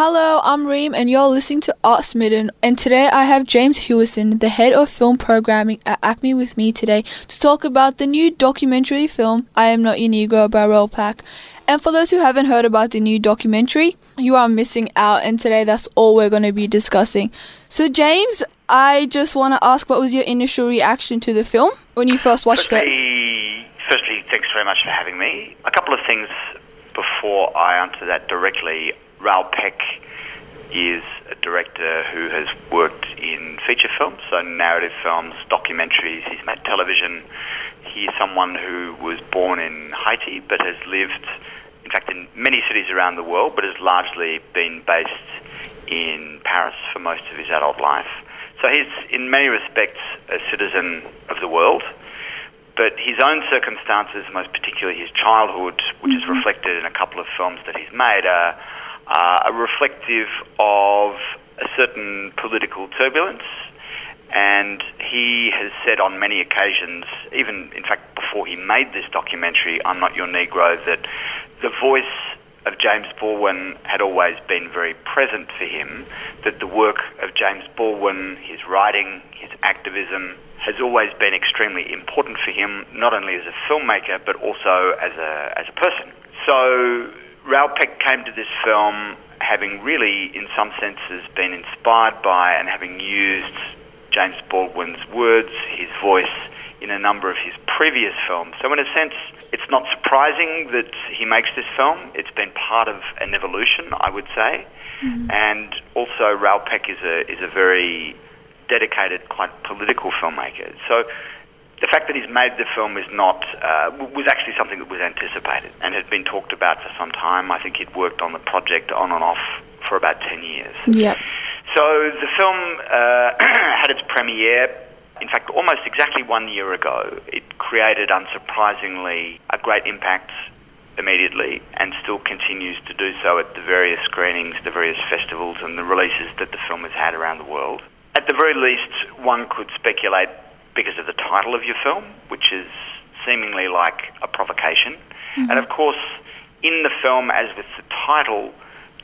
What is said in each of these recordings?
Hello, I'm Reem, and you're listening to Art Smitten. And today I have James Hewison, the head of film programming at ACMI, with me today to talk about the new documentary film "I Am Not Your Negro" by Raoul Peck. And for those who haven't heard about the new documentary, you are missing out. And today that's all we're going to be discussing. So, James, I just want to ask, what was your initial reaction to the film when you first watched firstly, it? Firstly, thanks very much for having me. A couple of things before I answer that directly. Raoul Peck is a director who has worked in feature films, so narrative films, documentaries. He's made television. He's someone who was born in Haiti but has lived, in fact, in many cities around the world, but has largely been based in Paris for most of his adult life. So he's, in many respects, a citizen of the world. But his own circumstances, most particularly his childhood, which mm-hmm. is reflected in a couple of films that he's made, are uh, are reflective of a certain political turbulence. And he has said on many occasions, even in fact before he made this documentary, I'm Not Your Negro, that the voice of James Baldwin had always been very present for him, that the work of James Baldwin, his writing, his activism, has always been extremely important for him, not only as a filmmaker, but also as a, as a person. So Peck came to this film having really, in some senses, been inspired by and having used James Baldwin's words, his voice, in a number of his previous films. So, in a sense, it's not surprising that he makes this film. It's been part of an evolution, I would say. Mm-hmm. And also, Raoul Peck is a, is a very dedicated, quite political filmmaker. So, the fact that he's made the film is not uh, was actually something that was anticipated and had been talked about for some time. I think he'd worked on the project on and off for about ten years. Yeah. So the film uh, had its premiere. In fact, almost exactly one year ago, it created, unsurprisingly, a great impact immediately and still continues to do so at the various screenings, the various festivals, and the releases that the film has had around the world. At the very least, one could speculate because of the title of your film, which is seemingly like a provocation. Mm-hmm. And of course, in the film, as with the title,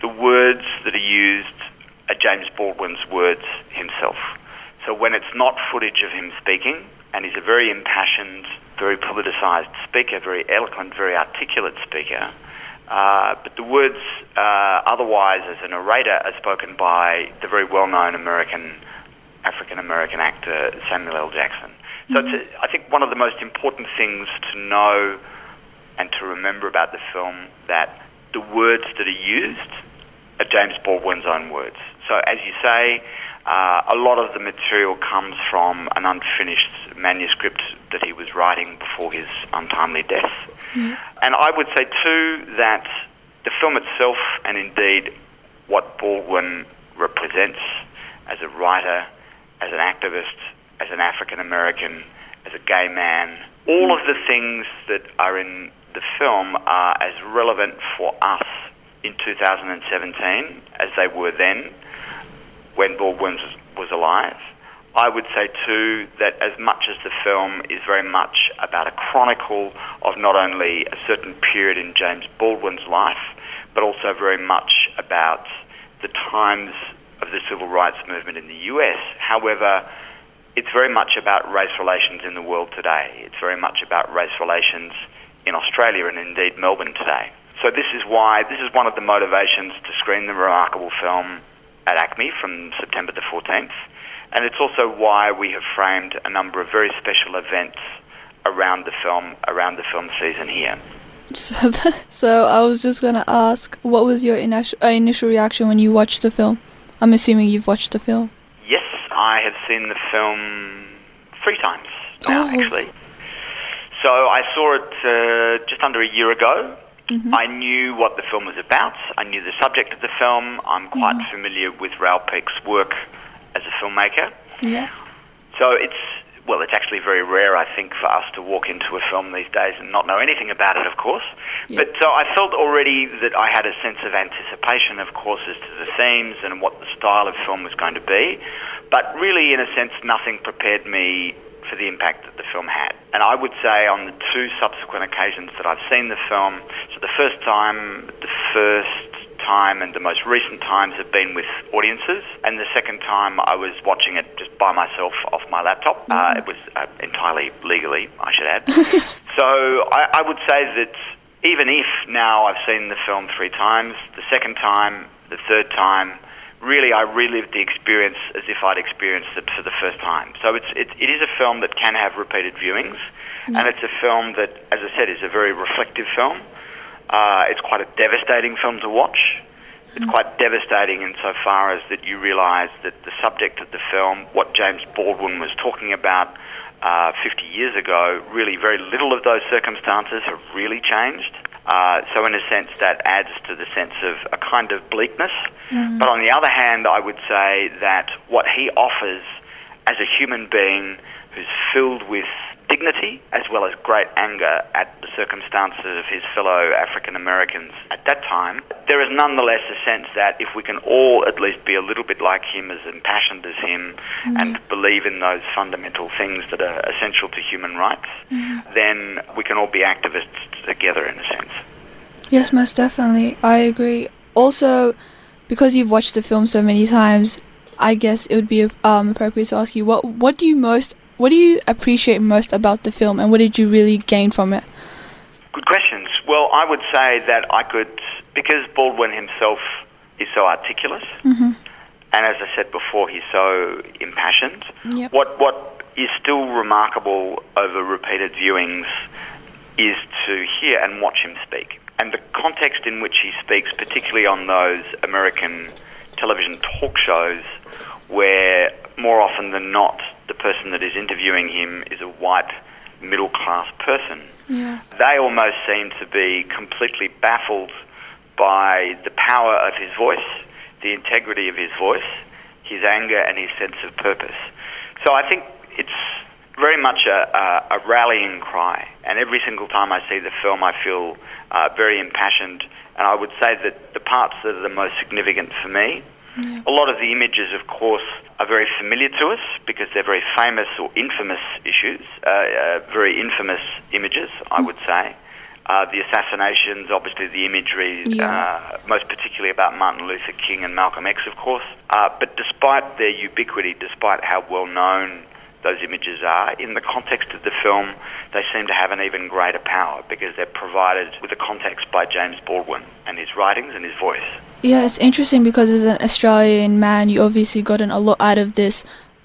the words that are used are James Baldwin's words himself. So when it's not footage of him speaking, and he's a very impassioned, very politicized speaker, very eloquent, very articulate speaker, uh, but the words uh, otherwise as a narrator are spoken by the very well-known American African American actor Samuel L. Jackson. So mm-hmm. it's a, I think one of the most important things to know and to remember about the film that the words that are used are James Baldwin's own words. So as you say, uh, a lot of the material comes from an unfinished manuscript that he was writing before his untimely death. Mm-hmm. And I would say too that the film itself, and indeed what Baldwin represents as a writer, as an activist, as an African American, as a gay man. All of the things that are in the film are as relevant for us in 2017 as they were then when Baldwin was, alive. I would say too that as much as the film is very much about a chronicle of not only a certain period in James Baldwin's life, but also very much about the times of the civil rights movement in the US. However, it's very much about race relations in the world today. It's very much about race relations in Australia and indeed Melbourne today. So this is why this is one of the motivations to screen the remarkable film at ACMI from September the 14th. And it's also why we have framed a number of very special events around the film, around the film season here. So, so I was just going to ask, what was your uh, initial reaction when you watched the film? I'm assuming you've watched the film. Yes, I have seen the film three times now, oh. actually. So I saw it uh, just under a year ago. Mm-hmm. I knew what the film was about. I knew the subject of the film. I'm quite mm-hmm. familiar with Raoul Peck's work as a filmmaker. Yeah. So it's well, it's actually very rare, I think, for us to walk into a film these days and not know anything about it, of course. Yep. But so I felt already that I had a sense of anticipation, of course, as to the themes and what the style of film was going to be. But really, in a sense, nothing prepared me for the impact that the film had. And I would say on the two subsequent occasions that I've seen the film, so the first time, the first time and the most recent times have been with audiences, and the second time I was watching it just by myself off my laptop. Uh, it was uh, entirely legally, I should add. so I, I would say that even if now I've seen the film three times, the second time, the third time, really I relived the experience as if I'd experienced it for the first time. So it's, it, it is a film that can have repeated viewings, mm. and it's a film that, as I said, is a very reflective film. Uh, it's quite a devastating film to watch. It's mm. quite devastating insofar as that you realise that the subject of the film, what James Baldwin was talking about uh, 50 years ago, really very little of those circumstances have really changed. Uh, so, in a sense, that adds to the sense of a kind of bleakness. Mm. But on the other hand, I would say that what he offers as a human being who's filled with dignity as well as great anger at the circumstances of his fellow African Americans at that time, there is nonetheless a sense that if we can all at least be a little bit like him, as impassioned as him, mm. and believe in those fundamental things that are essential to human rights, mm. then we can all be activists together in a sense. Yes, most definitely. I agree. Also, because you've watched the film so many times, I guess it would be um, appropriate to ask you what what do you most what do you appreciate most about the film, and what did you really gain from it? Good questions. Well, I would say that I could, because Baldwin himself is so articulate, mm-hmm. and as I said before, he's so impassioned. Yep. What what is still remarkable over repeated viewings is to hear and watch him speak, and the context in which he speaks, particularly on those American television talk shows, where more often than not the person that is interviewing him is a white middle class person. Yeah. They almost seem to be completely baffled by the power of his voice, the integrity of his voice, his anger, and his sense of purpose. So I think it's very much a, a, a rallying cry. And every single time I see the film, I feel uh, very impassioned. And I would say that the parts that are the most significant for me yeah. A lot of the images, of course, are very familiar to us because they're very famous or infamous issues, uh, uh, very infamous images, I would say. Uh, the assassinations, obviously the imagery, yeah. Uh, most particularly about Martin Luther King and Malcolm X, of course. Uh, but despite their ubiquity, despite how well known those images are, in the context of the film, they seem to have an even greater power because they're provided with the context by James Baldwin and his writings and his voice. Yeah, it's interesting because as an Australian man, you obviously gotten a lot out of this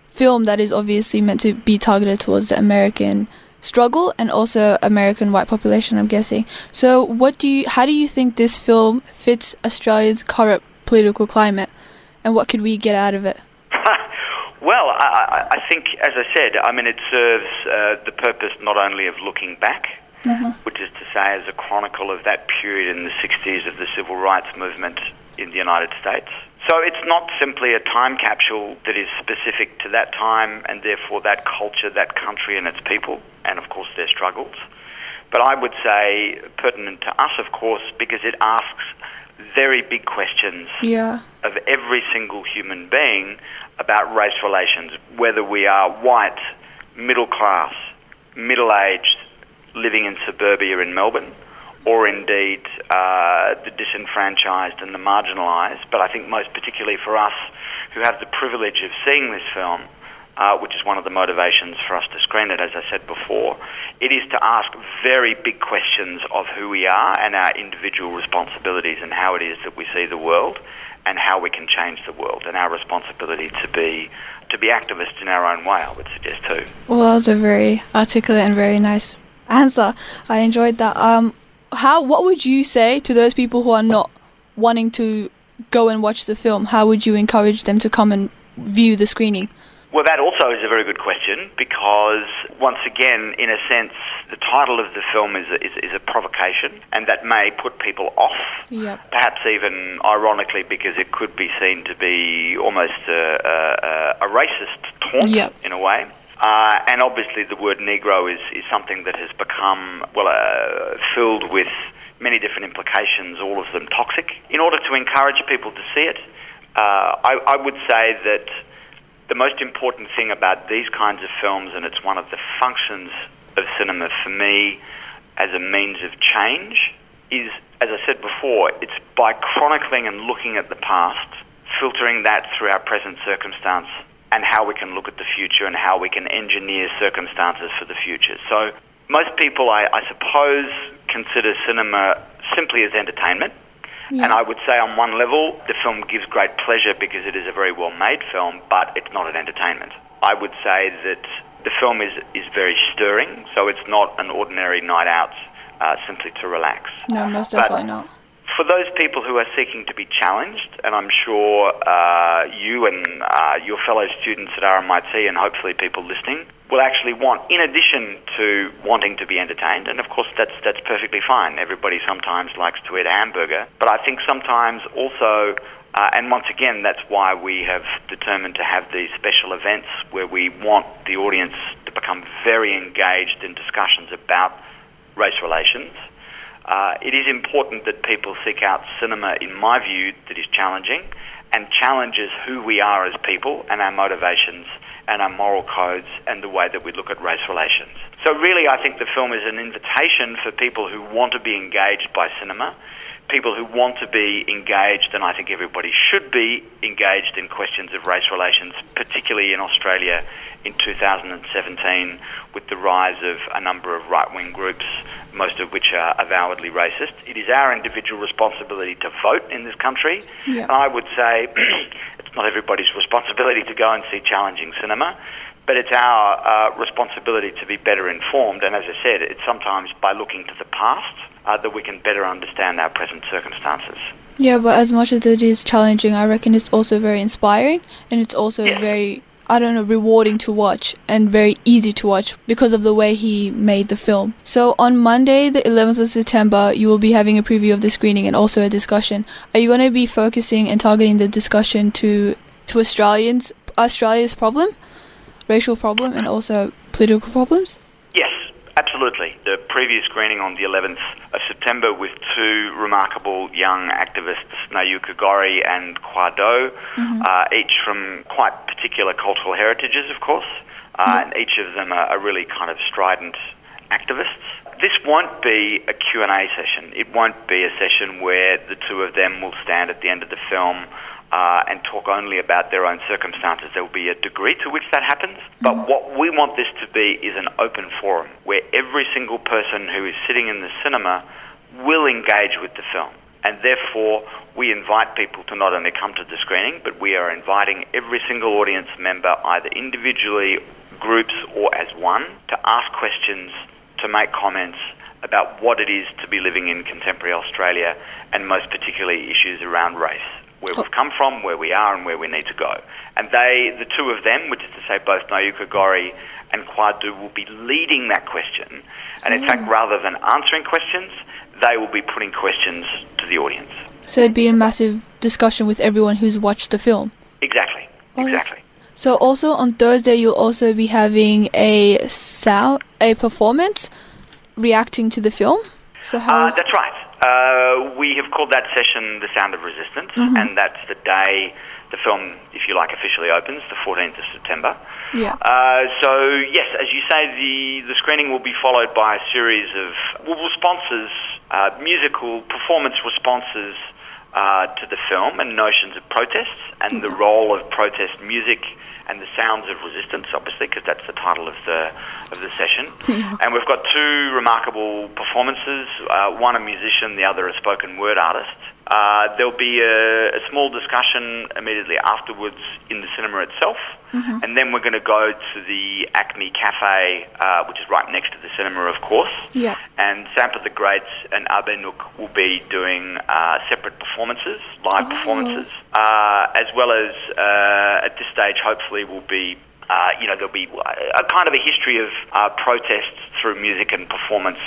film that is obviously meant to be targeted towards the American struggle and also American white population, I'm guessing. So, what do you, how do you think this film fits Australia's current political climate, and what could we get out of it? Well, I, I, think, as I said, I mean, it serves uh, the purpose not only of looking back, mm-hmm. which is to say, as a chronicle of that period in the 60s of the civil rights movement in the United States. So it's not simply a time capsule that is specific to that time and therefore that culture, that country, and its people, and of course their struggles. But I would say pertinent to us, of course, because it asks very big questions yeah. of every single human being about race relations, whether we are white, middle class, middle aged, living in suburbia in Melbourne, or indeed uh, the disenfranchised and the marginalised. But I think most particularly for us who have the privilege of seeing this film, uh, which is one of the motivations for us to screen it, as I said before, it is to ask very big questions of who we are and our individual responsibilities and how it is that we see the world and how we can change the world and our responsibility to be to be activists in our own way, I would suggest too. Well, that was a very articulate and very nice answer. I enjoyed that. Um, how what would you say to those people who are not wanting to go and watch the film? How would you encourage them to come and view the screening? Well, that also is a very good question because, once again, in a sense, the title of the film is a, is, is a provocation and that may put people off. Yep. Perhaps even ironically because it could be seen to be almost a, a, a racist taunt yep. in a way. Uh, and obviously, the word Negro is, is something that has become, well, uh, filled with many different implications, all of them toxic. In order to encourage people to see it, uh, I, I would say that the most important thing about these kinds of films, and it's one of the functions of cinema for me as a means of change, is as I said before, it's by chronicling and looking at the past, filtering that through our present circumstance, and how we can look at the future and how we can engineer circumstances for the future. So, most people, I, I suppose, consider cinema simply as entertainment. Yeah. And I would say, on one level, the film gives great pleasure because it is a very well made film, but it's not an entertainment. I would say that the film is, is very stirring, so it's not an ordinary night out uh, simply to relax. No, most But- definitely not. For those people who are seeking to be challenged, and I'm sure uh, you and uh, your fellow students at RMIT and hopefully people listening will actually want, in addition to wanting to be entertained, and of course that's, that's perfectly fine. Everybody sometimes likes to eat a hamburger, but I think sometimes also, uh, and once again, that's why we have determined to have these special events where we want the audience to become very engaged in discussions about race relations. Uh, it is important that people seek out cinema, in my view, that is challenging and challenges who we are as people and our motivations and our moral codes and the way that we look at race relations. So, really, I think the film is an invitation for people who want to be engaged by cinema, people who want to be engaged, and I think everybody should be engaged in questions of race relations, particularly in Australia in 2017 with the rise of a number of right wing groups, most of which are avowedly racist. It is our individual responsibility to vote in this country. Yeah. And I would say it's not everybody's responsibility to go and see challenging cinema. But it's our uh, responsibility to be better informed, and as I said, it's sometimes by looking to the past uh, that we can better understand our present circumstances. Yeah, but as much as it is challenging, I reckon it's also very inspiring and it's also Yeah. very, I don't know, rewarding to watch and very easy to watch because of the way he made the film. So on Monday, the 11th of September, you will be having a preview of the screening and also a discussion. Are you going to be focusing and targeting the discussion to to Australians, Australia's problem, racial problem, and also political problems? Yes, absolutely. The previous screening on the 11th of September with two remarkable young activists, Nayuka Gorrie and Kwado, uh, each from quite particular cultural heritages, of course, uh, and each of them are, are really kind of strident activists. This won't be a Q&A session. It won't be a session where the two of them will stand at the end of the film uh, and talk only about their own circumstances. There will be a degree to which that happens, but what we want this to be is an open forum where every single person who is sitting in the cinema will engage with the film. And therefore, we invite people to not only come to the screening, but we are inviting every single audience member, either individually, groups, or as one, to ask questions, to make comments about what it is to be living in contemporary Australia, and most particularly issues around race where we've come from, where we are, and where we need to go. And they, the two of them, which is to say both Nayuka Gorrie and Kwadu, will be leading that question. And in fact, rather than answering questions, they will be putting questions to the audience. So it'd be a massive discussion with everyone who's watched the film. Exactly. Oh, Exactly. So also on Thursday you'll also be having a sound a performance reacting to the film. So how Uh, is that's right. Uh, we have called that session The Sound of Resistance, and that's the day the film, if you like, officially opens, the 14th of September. yeah. Uh, so yes, as you say, the the screening will be followed by a series of responses, uh, musical performance responses uh, to the film, and notions of protests and the role of protest music and the sounds of resistance, obviously, because that's the title of the of the session. And we've got two remarkable performances: uh, one a musician, the other a spoken word artist. Uh, there'll be a, a small discussion immediately afterwards in the cinema itself, and then we're going to go to the ACMI Cafe, uh, which is right next to the cinema, of course. Yeah. And Sampa the Greats and Abe Nouk will be doing uh, separate performances, live performances, uh, as well as uh, at this stage, hopefully, will be. Uh, you know, there'll be a kind of a history of uh, protests through music and performance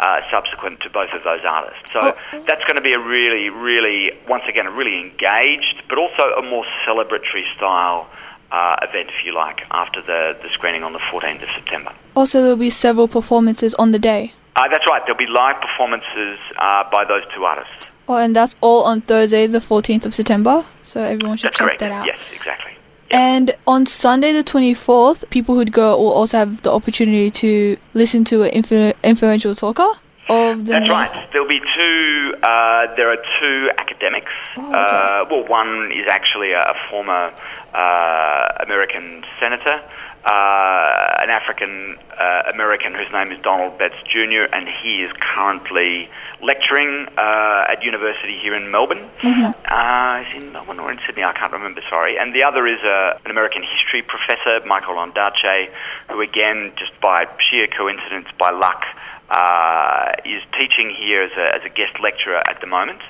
uh, subsequent to both of those artists. So Oh. that's going to be a really, really, once again, a really engaged, but also a more celebratory style uh, event, if you like, after the, the screening on the 14th of September. Also there'll be several performances on the day. Uh, that's right. There'll be live performances uh, by those two artists. Oh, and that's all on Thursday, the 14th of September. So everyone should That's check correct. that out. Yes, exactly. And on Sunday, the 24th, people who'd go will also have the opportunity to listen to an influ- influential talker. of the That's right. There'll be two. Uh, there are two academics. Oh, okay. uh, well, one is actually a, former uh, American senator, uh, African uh, American whose name is Donald Betts Jr., and he is currently lecturing uh, at university here in Melbourne. Uh, is he in Melbourne or in Sydney? I can't remember. Sorry. And the other is a, an American history professor, Michael Ondaatje, who again, just by sheer coincidence, by luck uh, is teaching here as a, as a guest lecturer at the moment.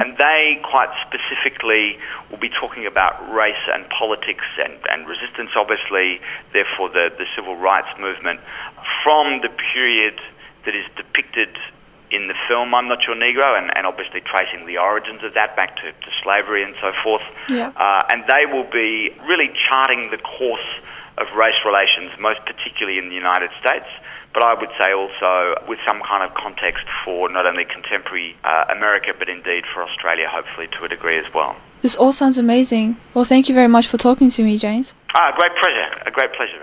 And they quite specifically will be talking about race and politics and, and resistance, obviously, therefore the, the civil rights movement, from the period that is depicted in the film I'm Not Your Negro, and, and obviously tracing the origins of that back to, to slavery and so forth. Yeah. Uh, and they will be really charting the course of race relations, most particularly in the United States, but I would say also with some kind of context for not only contemporary uh, America, but indeed for Australia, hopefully to a degree as well. This all sounds amazing. Well, thank you very much for talking to me, James. Ah, a great pleasure. A great pleasure.